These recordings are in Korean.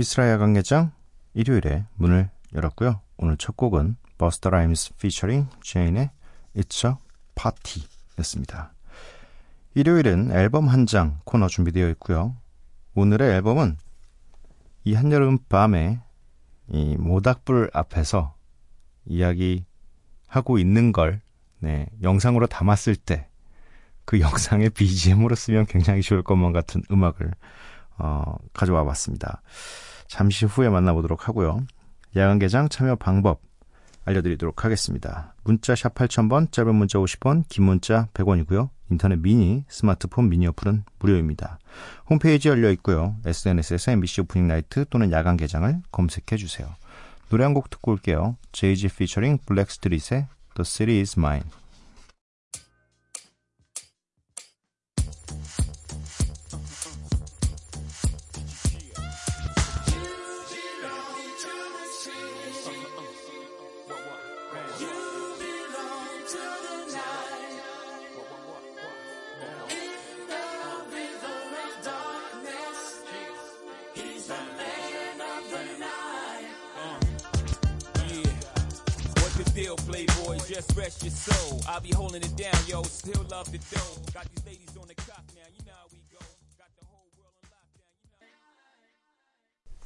미쓰라 야간개장 일요일에 문을 열었고요. 오늘 첫 곡은 버스타 라임스 피처링 제인의 It's a Party 였습니다. 일요일은 앨범 한 장 코너 준비되어 있고요. 오늘의 앨범은 이 한여름 밤에 이 모닥불 앞에서 이야기하고 있는 걸 네, 영상으로 담았을 때 그 영상의 BGM으로 쓰면 굉장히 좋을 것만 같은 음악을 어, 가져와 봤습니다. 잠시 후에 만나보도록 하고요. 야간 개장 참여 방법 알려드리도록 하겠습니다. 문자 샵 8000번, 짧은 문자 50원, 긴 문자 100원이고요. 인터넷 미니, 스마트폰 미니 어플은 무료입니다. 홈페이지 열려 있고요. SNS에서 MBC 오프닝 나이트 또는 야간 개장을 검색해 주세요. 노래 한 곡 듣고 올게요. JG 피처링 블랙스트릿의 The City Is Mine. What's the deal, playboy? Just rest your soul. I'll be holding it down, yo. Still love the dough. Got these ladies on the clock now. You know how we go. Got the whole world on lockdown.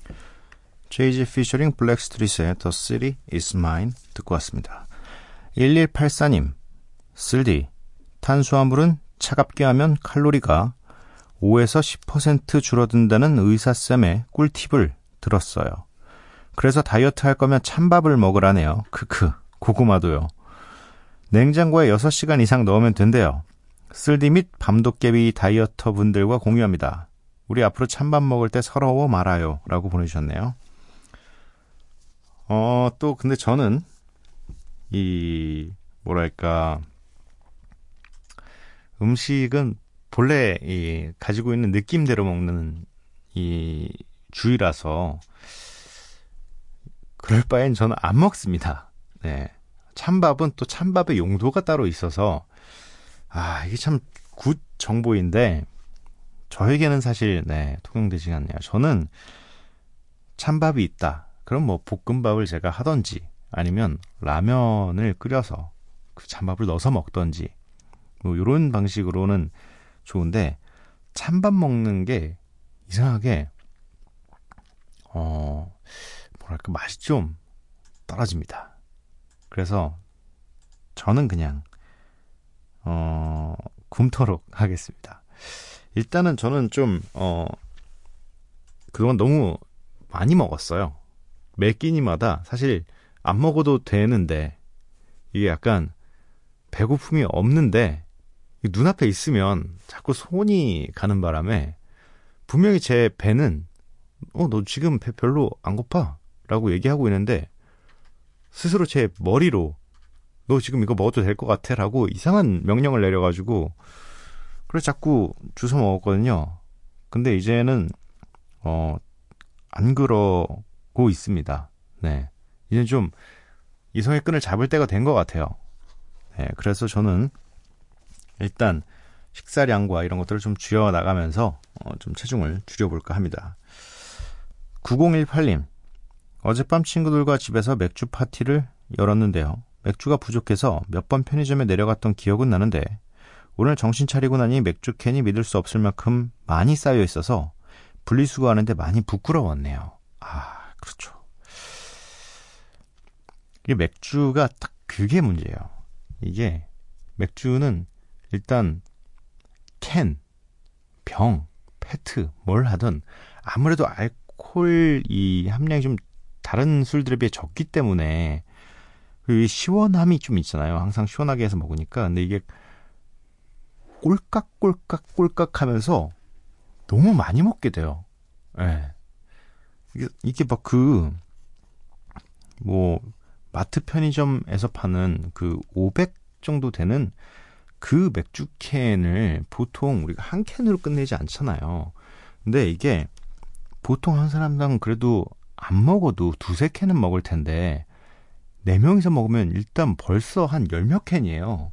You know. JG 피처링 블랙스트릿의 The City Is Mine 듣고 왔습니다. 1184님, 쓸디, 탄수화물은 차갑게 하면 칼로리가 5에서 10% 줄어든다는 의사쌤의 꿀팁을 들었어요. 그래서 다이어트 할 거면 찬밥을 먹으라네요. 크크, 고구마도요. 냉장고에 6시간 이상 넣으면 된대요. 쓸디 및 밤도깨비 다이어터 분들과 공유합니다. 우리 앞으로 찬밥 먹을 때 서러워 말아요. 라고 보내주셨네요. 어, 또, 근데 저는, 이, 뭐랄까, 음식은 본래 이, 가지고 있는 느낌대로 먹는 이 주의라서, 그럴 바엔 저는 안 먹습니다. 네. 찬밥은 또 찬밥의 용도가 따로 있어서, 아, 이게 참 good 정보인데, 저에게는 사실, 네, 통용되지 않네요. 저는 찬밥이 있다. 그럼 뭐 볶음밥을 제가 하던지 아니면 라면을 끓여서 그 찬밥을 넣어서 먹던지 뭐 이런 방식으로는 좋은데 찬밥 먹는 게 이상하게 어 뭐랄까 맛이 좀 떨어집니다. 그래서 저는 그냥 어 굶도록 하겠습니다. 일단은 저는 좀 어 그동안 너무 많이 먹었어요. 매 끼니마다 사실 안 먹어도 되는데 이게 약간 배고픔이 없는데 눈앞에 있으면 자꾸 손이 가는 바람에 분명히 제 배는 어 너 지금 배 별로 안 고파? 라고 얘기하고 있는데 스스로 제 머리로 너 지금 이거 먹어도 될 것 같아 라고 이상한 명령을 내려가지고 그래서 자꾸 주워 먹었거든요. 근데 이제는 어, 안 그러고 있습니다. 네. 이제 좀 이성의 끈을 잡을 때가 된 것 같아요. 네. 그래서 저는 일단 식사량과 이런 것들을 좀 줄여 나가면서 어, 좀 체중을 줄여볼까 합니다. 9018님, 어젯밤 친구들과 집에서 맥주 파티를 열었는데요. 맥주가 부족해서 몇 번 편의점에 내려갔던 기억은 나는데 오늘 정신 차리고 나니 맥주 캔이 믿을 수 없을 만큼 많이 쌓여 있어서 분리수거하는데 많이 부끄러웠네요. 아, 그렇죠. 이게 맥주가 딱 그게 문제예요. 이게 맥주는 일단 캔, 병, 페트, 뭘 하든 아무래도 알코올 이 함량이 좀 다른 술들에 비해 적기 때문에 그 시원함이 좀 있잖아요. 항상 시원하게 해서 먹으니까. 근데 이게 꼴깍꼴깍 꼴깍 하면서 너무 많이 먹게 돼요. 예. 네. 이게, 이게 막 그, 뭐, 마트 편의점에서 파는 그 500 정도 되는 그 맥주 캔을 보통 우리가 한 캔으로 끝내지 않잖아요. 근데 이게 보통 한 사람당 그래도 안 먹어도 두세 캔은 먹을 텐데 네 명이서 먹으면 일단 벌써 한 열 몇 캔이에요.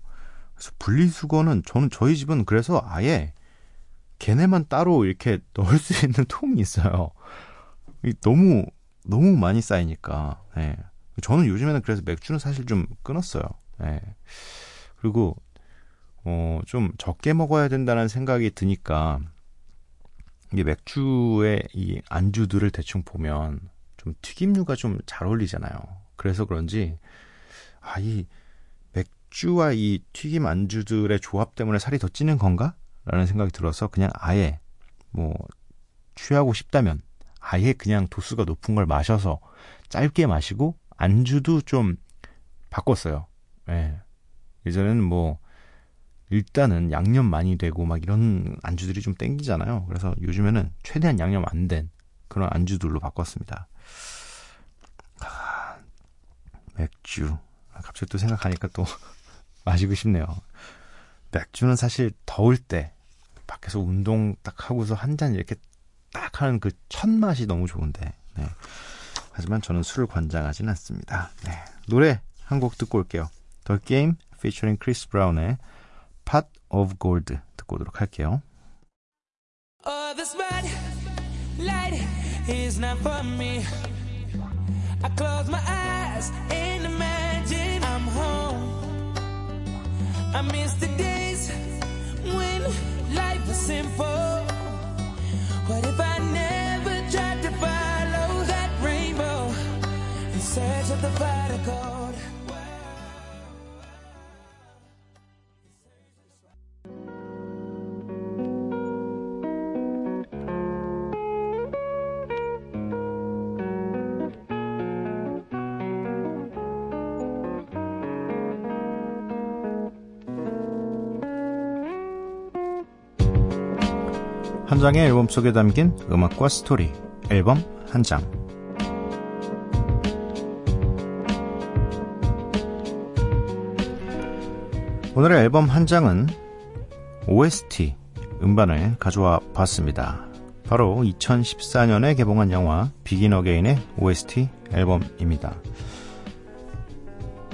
그래서 분리수거는 저는 저희 집은 그래서 아예 걔네만 따로 이렇게 넣을 수 있는 통이 있어요. 너무 너무 많이 쌓이니까. 네. 저는 요즘에는 그래서 맥주는 사실 좀 끊었어요. 네. 그리고 어, 좀 적게 먹어야 된다는 생각이 드니까 이게 맥주의 이 안주들을 대충 보면 좀 튀김류가 좀 잘 어울리잖아요. 그래서 그런지 아, 이 맥주와 이 튀김 안주들의 조합 때문에 살이 더 찌는 건가? 라는 생각이 들어서 그냥 아예 뭐 취하고 싶다면 아예 그냥 도수가 높은 걸 마셔서 짧게 마시고 안주도 좀 바꿨어요. 예. 예전에는 뭐 일단은 양념 많이 되고 막 이런 안주들이 좀 땡기잖아요. 그래서 요즘에는 최대한 양념 안 된 그런 안주들로 바꿨습니다. 아, 맥주. 아, 갑자기 또 생각하니까 또 마시고 싶네요. 맥주는 사실 더울 때 밖에서 운동 딱 하고서 한 잔 이렇게 딱 하는 그 첫 맛이 너무 좋은데. 네. 하지만 저는 술을 권장하진 않습니다. 네. 노래 한 곡 듣고 올게요. 더 게임 featuring 크리스 브라운의 Pot of Gold 듣고 오도록 할게요. Oh, this red light is not for me. I close my eyes and I miss the days when life was simple. What if I never tried to follow that rainbow of the pot 한 장의 앨범 속에 담긴 음악과 스토리, 앨범 한 장. 오늘의 앨범 한 장은 OST 음반을 가져와 봤습니다. 바로 2014년에 개봉한 영화 Begin Again의 OST 앨범입니다.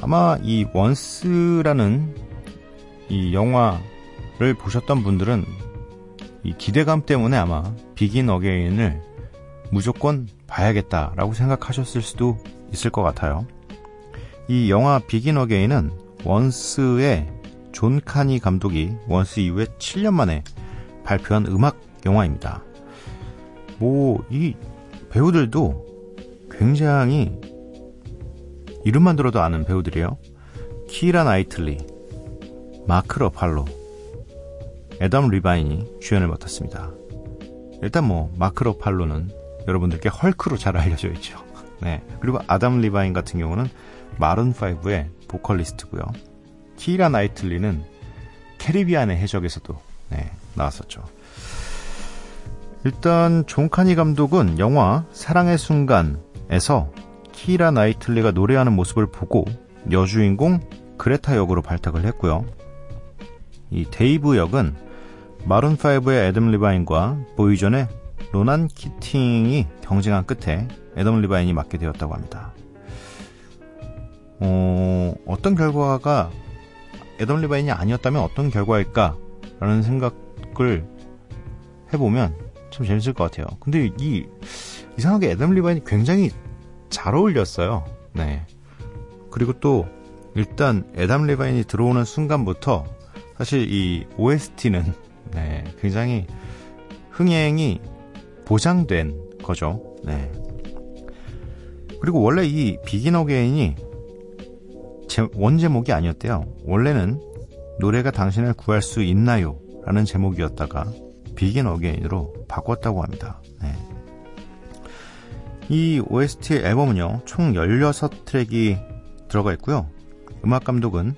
아마 이 Once라는 이 영화를 보셨던 분들은 이 기대감 때문에 아마 Begin Again을 무조건 봐야겠다라고 생각하셨을 수도 있을 것 같아요. 이 영화 Begin Again은 Once의 존 카니 감독이 Once 이후에 7년 만에 발표한 음악 영화입니다. 뭐, 이 배우들도 굉장히 이름만 들어도 아는 배우들이에요. 키라 나이틀리, 마크 러팔로, 애덤 리바인이 주연을 맡았습니다. 일단 뭐 마크 러팔로는 여러분들께 헐크로 잘 알려져 있죠. 네. 그리고 아담 리바인 같은 경우는 마룬 5의 보컬리스트고요. 키라 나이틀리는 캐리비안의 해적에서도 네, 나왔었죠. 일단 존 카니 감독은 영화 사랑의 순간에서 키라 나이틀리가 노래하는 모습을 보고 여주인공 그레타 역으로 발탁을 했고요. 이 데이브 역은 마룬5의 애덤 리바인과 보이존의 로난 키팅이 경쟁한 끝에 애덤 리바인이 맡게 되었다고 합니다. 어, 어떤 결과가 애덤 리바인이 아니었다면 어떤 결과일까라는 생각을 해보면 참 재밌을 것 같아요. 근데 이 이상하게 애덤 리바인이 굉장히 잘 어울렸어요. 네. 그리고 또 일단 애덤 리바인이 들어오는 순간부터 사실 이 OST는 네, 굉장히 흥행이 보장된 거죠. 네. 그리고 원래 이 비긴 어게인이 원 제목이 아니었대요. 원래는 노래가 당신을 구할 수 있나요? 라는 제목이었다가 Begin Again으로 바꿨다고 합니다. 네. 이 OST 앨범은요, 총 16트랙이 들어가 있고요. 음악 감독은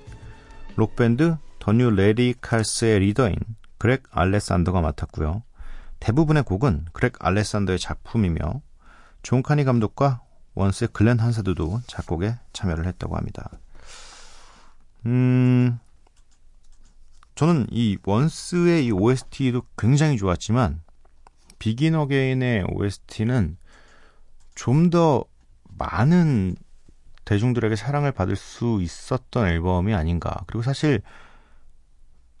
록밴드 더뉴 레리 칼스의 리더인 그렉 알레산더가 맡았고요. 대부분의 곡은 그렉 알레산더의 작품이며 존 카니 감독과 Once의 글렌 한사드도 작곡에 참여를 했다고 합니다. 음, 저는 이 원스의 이 OST도 굉장히 좋았지만 비긴 어게인의 OST는 좀 더 많은 대중들에게 사랑을 받을 수 있었던 앨범이 아닌가. 그리고 사실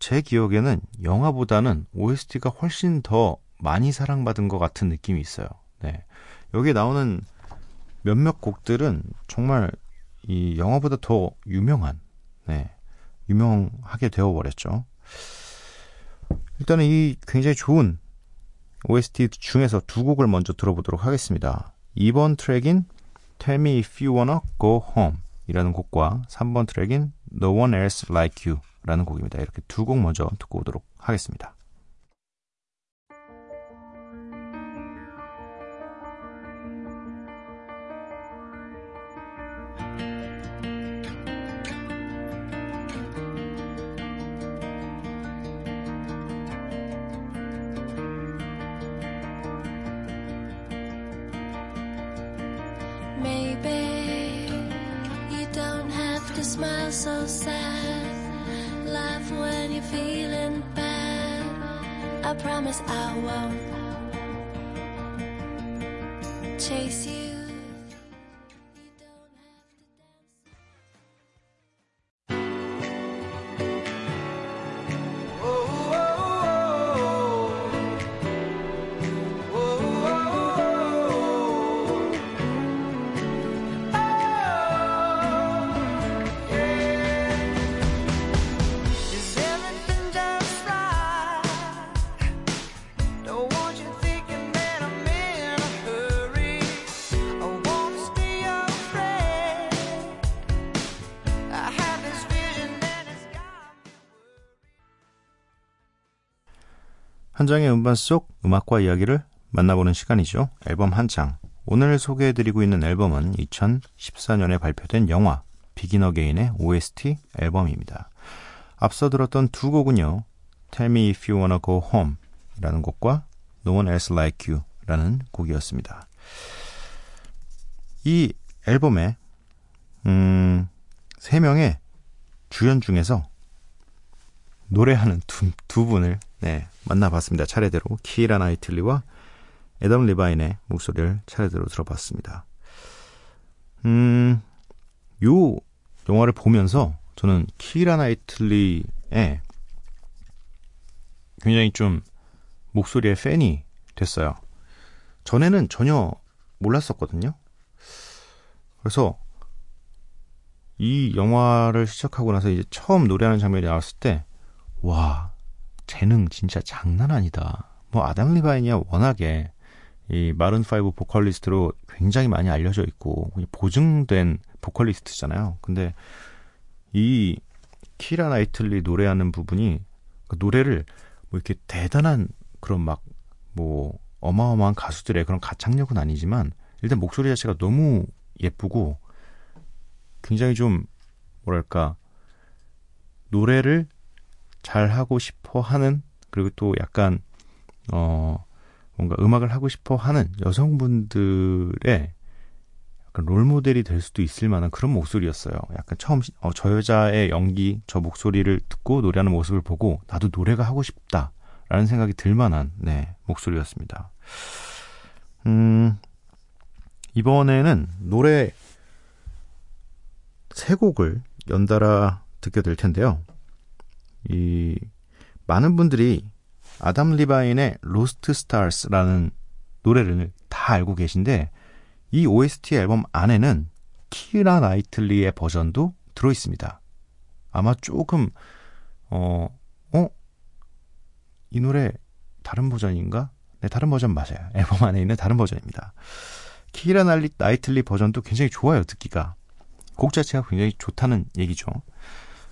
제 기억에는 영화보다는 OST가 훨씬 더 많이 사랑받은 것 같은 느낌이 있어요. 네. 여기에 나오는 몇몇 곡들은 정말 이 영화보다 더 유명한, 네. 유명하게 되어버렸죠. 일단은 이 굉장히 좋은 OST 중에서 두 곡을 먼저 들어보도록 하겠습니다. 2번 트랙인 Tell Me If You Wanna Go Home 이라는 곡과 3번 트랙인 No One Else Like You 라는 곡입니다. 이렇게 두 곡 먼저 듣고 오도록 하겠습니다. 한 장의 음반 속 음악과 이야기를 만나보는 시간이죠. 앨범 한 장. 오늘 소개해드리고 있는 앨범은 2014년에 발표된 영화 비긴 어게인의 OST 앨범입니다. 앞서 들었던 두 곡은요. Tell Me If You Wanna Go Home 이라는 곡과 No One Else Like You 라는 곡이었습니다. 이 앨범에 음, 세 명의 주연 중에서 노래하는 두, 두 분을 네, 만나봤습니다. 차례대로 키라 나이틀리와 에덤 리바인의 목소리를 차례대로 들어봤습니다. 음, 요 영화를 보면서 저는 키라 나이틀리의 굉장히 좀 목소리의 팬이 됐어요. 전에는 전혀 몰랐었거든요. 그래서 이 영화를 시작하고 나서 이제 처음 노래하는 장면이 나왔을 때, 와, 재능 진짜 장난 아니다. 뭐 아담 리바인이야 워낙에 이 마룬 5 보컬리스트로 굉장히 많이 알려져 있고 보증된 보컬리스트잖아요. 근데 이 키라 나이틀리 노래하는 부분이 그 노래를 뭐 이렇게 대단한 그런 막 뭐 어마어마한 가수들의 그런 가창력은 아니지만 일단 목소리 자체가 너무 예쁘고 굉장히 좀 뭐랄까 노래를 잘 하고 싶어 하는 그리고 또 약간 어 뭔가 음악을 하고 싶어 하는 여성분들의 약간 롤 모델이 될 수도 있을 만한 그런 목소리였어요. 약간 처음 시- 어, 저 여자의 연기, 저 목소리를 듣고 노래하는 모습을 보고 나도 노래가 하고 싶다라는 생각이 들 만한 네, 목소리였습니다. 음, 이번에는 노래 세 곡을 연달아 듣게 될 텐데요. 이 많은 분들이 아담 리바인의 Lost Stars라는 노래를 다 알고 계신데 이 OST 앨범 안에는 키라 나이틀리의 버전도 들어 있습니다. 아마 조금 어, 어? 이 노래 다른 버전인가? 네, 다른 버전 맞아요. 앨범 안에 있는 다른 버전입니다. 키라 나리- 나이틀리 버전도 굉장히 좋아요, 듣기가. 곡 자체가 굉장히 좋다는 얘기죠.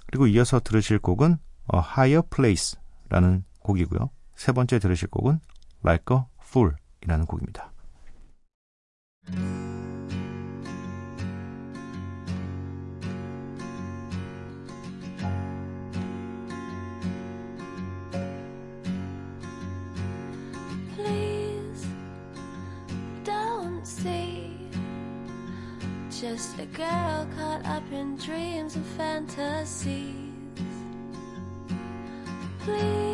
그리고 이어서 들으실 곡은 A Higher Place라는 곡이고요. 세 번째 들으실 곡은 Like a Fool 이라는 곡입니다. Just a girl caught up in dreams and fantasies. Please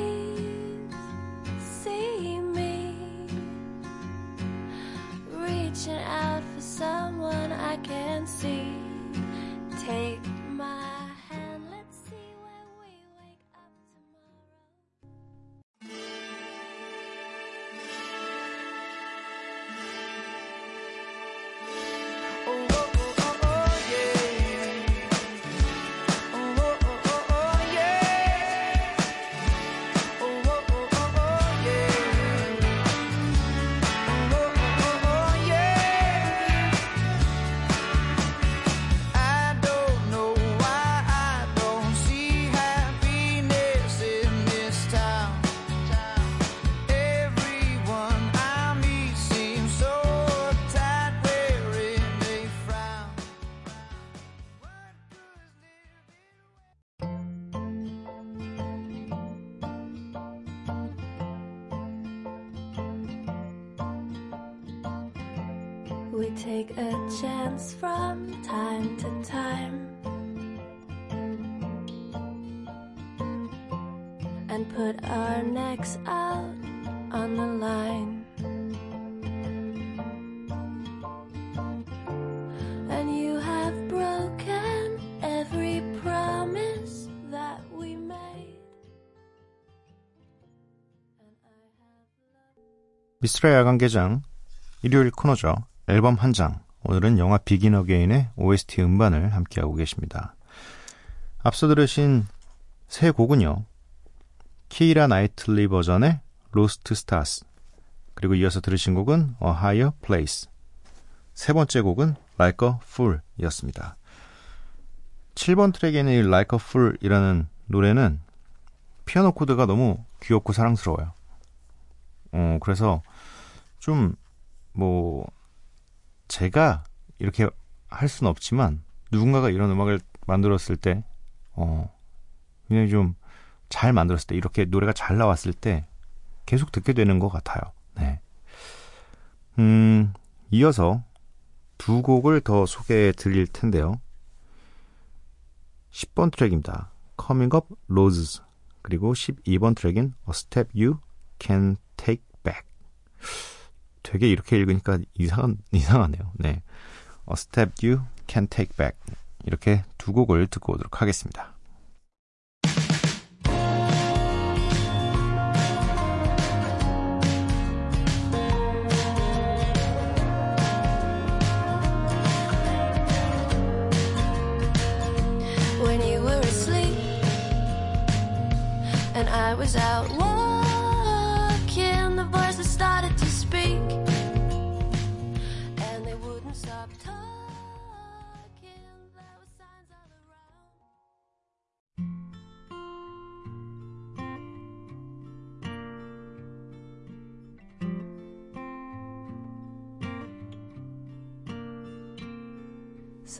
time to time and put our necks out on the line. And you have broken every promise that we made. 미스라 야간개장 일요일 코너죠. 앨범 한 장. 오늘은 영화 Begin Again의 OST 음반을 함께하고 계십니다. 앞서 들으신 세 곡은요. 키이라 나이틀리 버전의 Lost Stars 그리고 이어서 들으신 곡은 A Higher Place 세 번째 곡은 Like a Fool 이었습니다. 7번 트랙에 있는 이 Like a Fool 이라는 노래는 피아노 코드가 너무 귀엽고 사랑스러워요. 어, 그래서 좀, 뭐, 제가 이렇게 할 수는 없지만, 누군가가 이런 음악을 만들었을 때, 어, 굉장히 좀 잘 만들었을 때, 이렇게 노래가 잘 나왔을 때, 계속 듣게 되는 것 같아요. 네. 음, 이어서 두 곡을 더 소개해 드릴 텐데요. 10번 트랙입니다. Coming Up Roses. 그리고 12번 트랙인 A Step You Can Take Back. 되게 이렇게 읽으니까 이상한, 이상하네요. 네. A Step You Can Take Back. 이렇게 두 곡을 듣고 오도록 하겠습니다.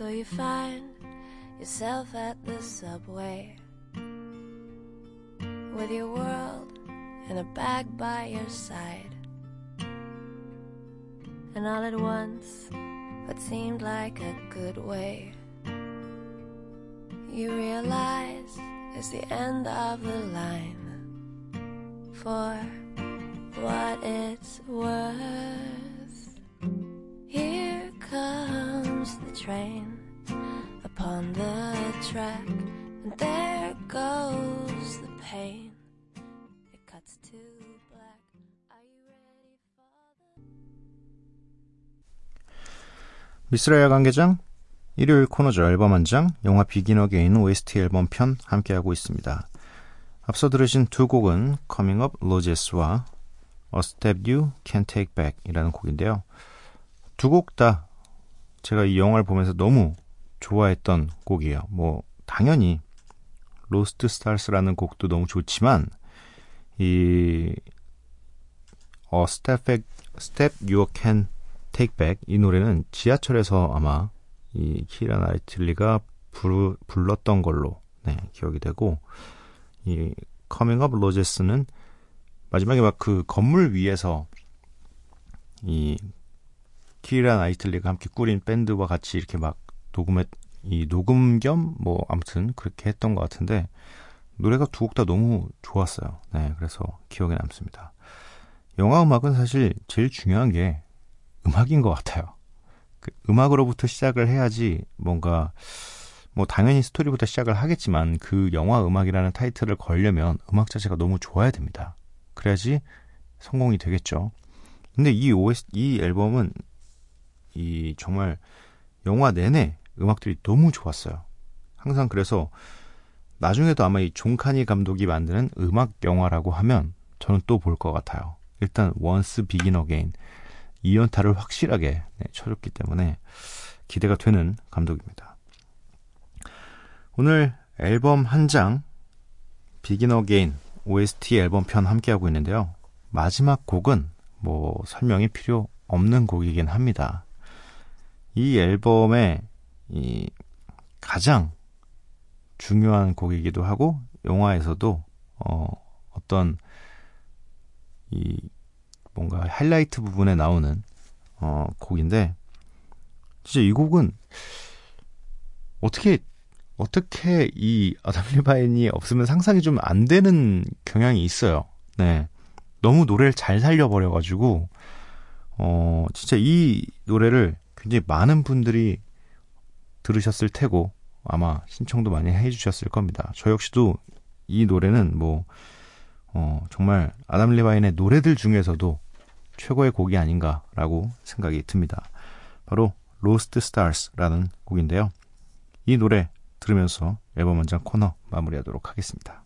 So you find yourself at the subway with your world in a bag by your side. And all at once, what seemed like a good way, you realize is the end of the line. For what it's worth, here comes the train upon the track, and there goes the pain. It cuts to black. Are you ready for the? 미스라야 관계장 일요일 코너죠. 앨범 한 장, 영화 비긴 어게인 OST 앨범 편 함께하고 있습니다. 앞서 들으신 두 곡은 Coming Up Roges와 A Step You Can Take Back 이라는 곡인데요. 두 곡 다 제가 이 영화를 보면서 너무 좋아했던 곡이에요. 뭐 당연히 Lost Stars라는 곡도 너무 좋지만 이 A Step Back, Step You Can Take Back 이 노래는 지하철에서 아마 이 키라 나이틀리가 부르, 불렀던 걸로 네, 기억이 되고 이 Coming Up Roges는 마지막에 막 그 건물 위에서 이 키라 나이틀리가 함께 꾸린 밴드와 같이 이렇게 막 녹음했 이 녹음 겸 뭐 아무튼 그렇게 했던 것 같은데 노래가 두 곡 다 너무 좋았어요. 네, 그래서 기억에 남습니다. 영화 음악은 사실 제일 중요한 게 음악인 것 같아요. 그 음악으로부터 시작을 해야지 뭔가 뭐 당연히 스토리부터 시작을 하겠지만 그 영화 음악이라는 타이틀을 걸려면 음악 자체가 너무 좋아야 됩니다. 그래야지 성공이 되겠죠. 근데 이 OS 이 앨범은 이 정말 영화 내내 음악들이 너무 좋았어요. 항상 그래서 나중에도 아마 이 존 카니 감독이 만드는 음악 영화라고 하면 저는 또 볼 것 같아요. 일단 원스 비긴 어게인 이연타를 확실하게 네, 쳐줬기 때문에 기대가 되는 감독입니다. 오늘 앨범 한 장 비긴 어게인 OST 앨범 편 함께하고 있는데요. 마지막 곡은 뭐 설명이 필요 없는 곡이긴 합니다. 이 앨범의 이 가장 중요한 곡이기도 하고 영화에서도 어 어떤 이 뭔가 하이라이트 부분에 나오는 어 곡인데 진짜 이 곡은 어떻게 어떻게 이 아담 리바인이 없으면 상상이 좀 안 되는 경향이 있어요. 네. 너무 노래를 잘 살려버려 가지고 어 진짜 이 노래를 굉장히 많은 분들이 들으셨을 테고 아마 신청도 많이 해주셨을 겁니다. 저 역시도 이 노래는 뭐 어, 정말 아담 리바인의 노래들 중에서도 최고의 곡이 아닌가라고 생각이 듭니다. 바로 Lost Stars라는 곡인데요. 이 노래 들으면서 앨범 한 장 코너 마무리하도록 하겠습니다.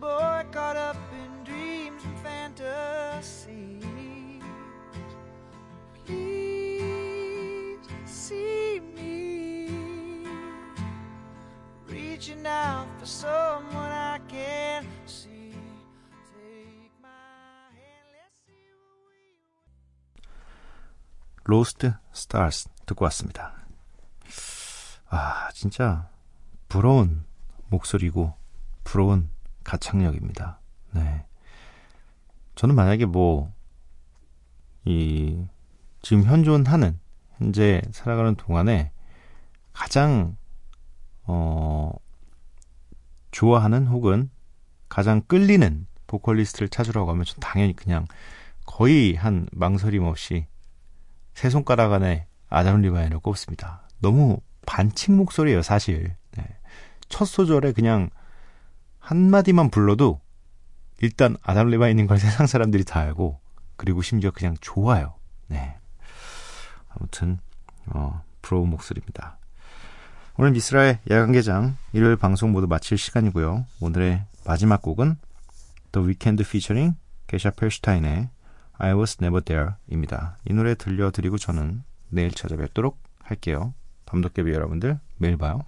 Boy caught up in dreams and fantasies. Please see me reaching out for someone I can see. Take my hand, let's see what we. 로스트 스타스 듣고 왔습니다. 아, 진짜 부러운 목소리고 부러운 가창력입니다. 네. 저는 만약에 뭐, 이, 지금 현존하는, 현재 살아가는 동안에 가장, 어, 좋아하는 혹은 가장 끌리는 보컬리스트를 찾으라고 하면 전 당연히 그냥 거의 한 망설임 없이 세 손가락 안에 아담 리바인을 꼽습니다. 너무 반칙 목소리예요, 사실. 네. 첫 소절에 그냥 한마디만 불러도 일단 아담 리바인인 걸 세상 사람들이 다 알고 그리고 심지어 그냥 좋아요. 네. 아무튼 어, 부러운 목소리입니다. 오늘 미스라의 야간개장 일요일 방송 모두 마칠 시간이고요. 오늘의 마지막 곡은 The Weeknd featuring 게샤 펠슈타인의 I Was Never There입니다. 이 노래 들려드리고 저는 내일 찾아뵙도록 할게요. 밤도깨비 여러분들 매일 봐요.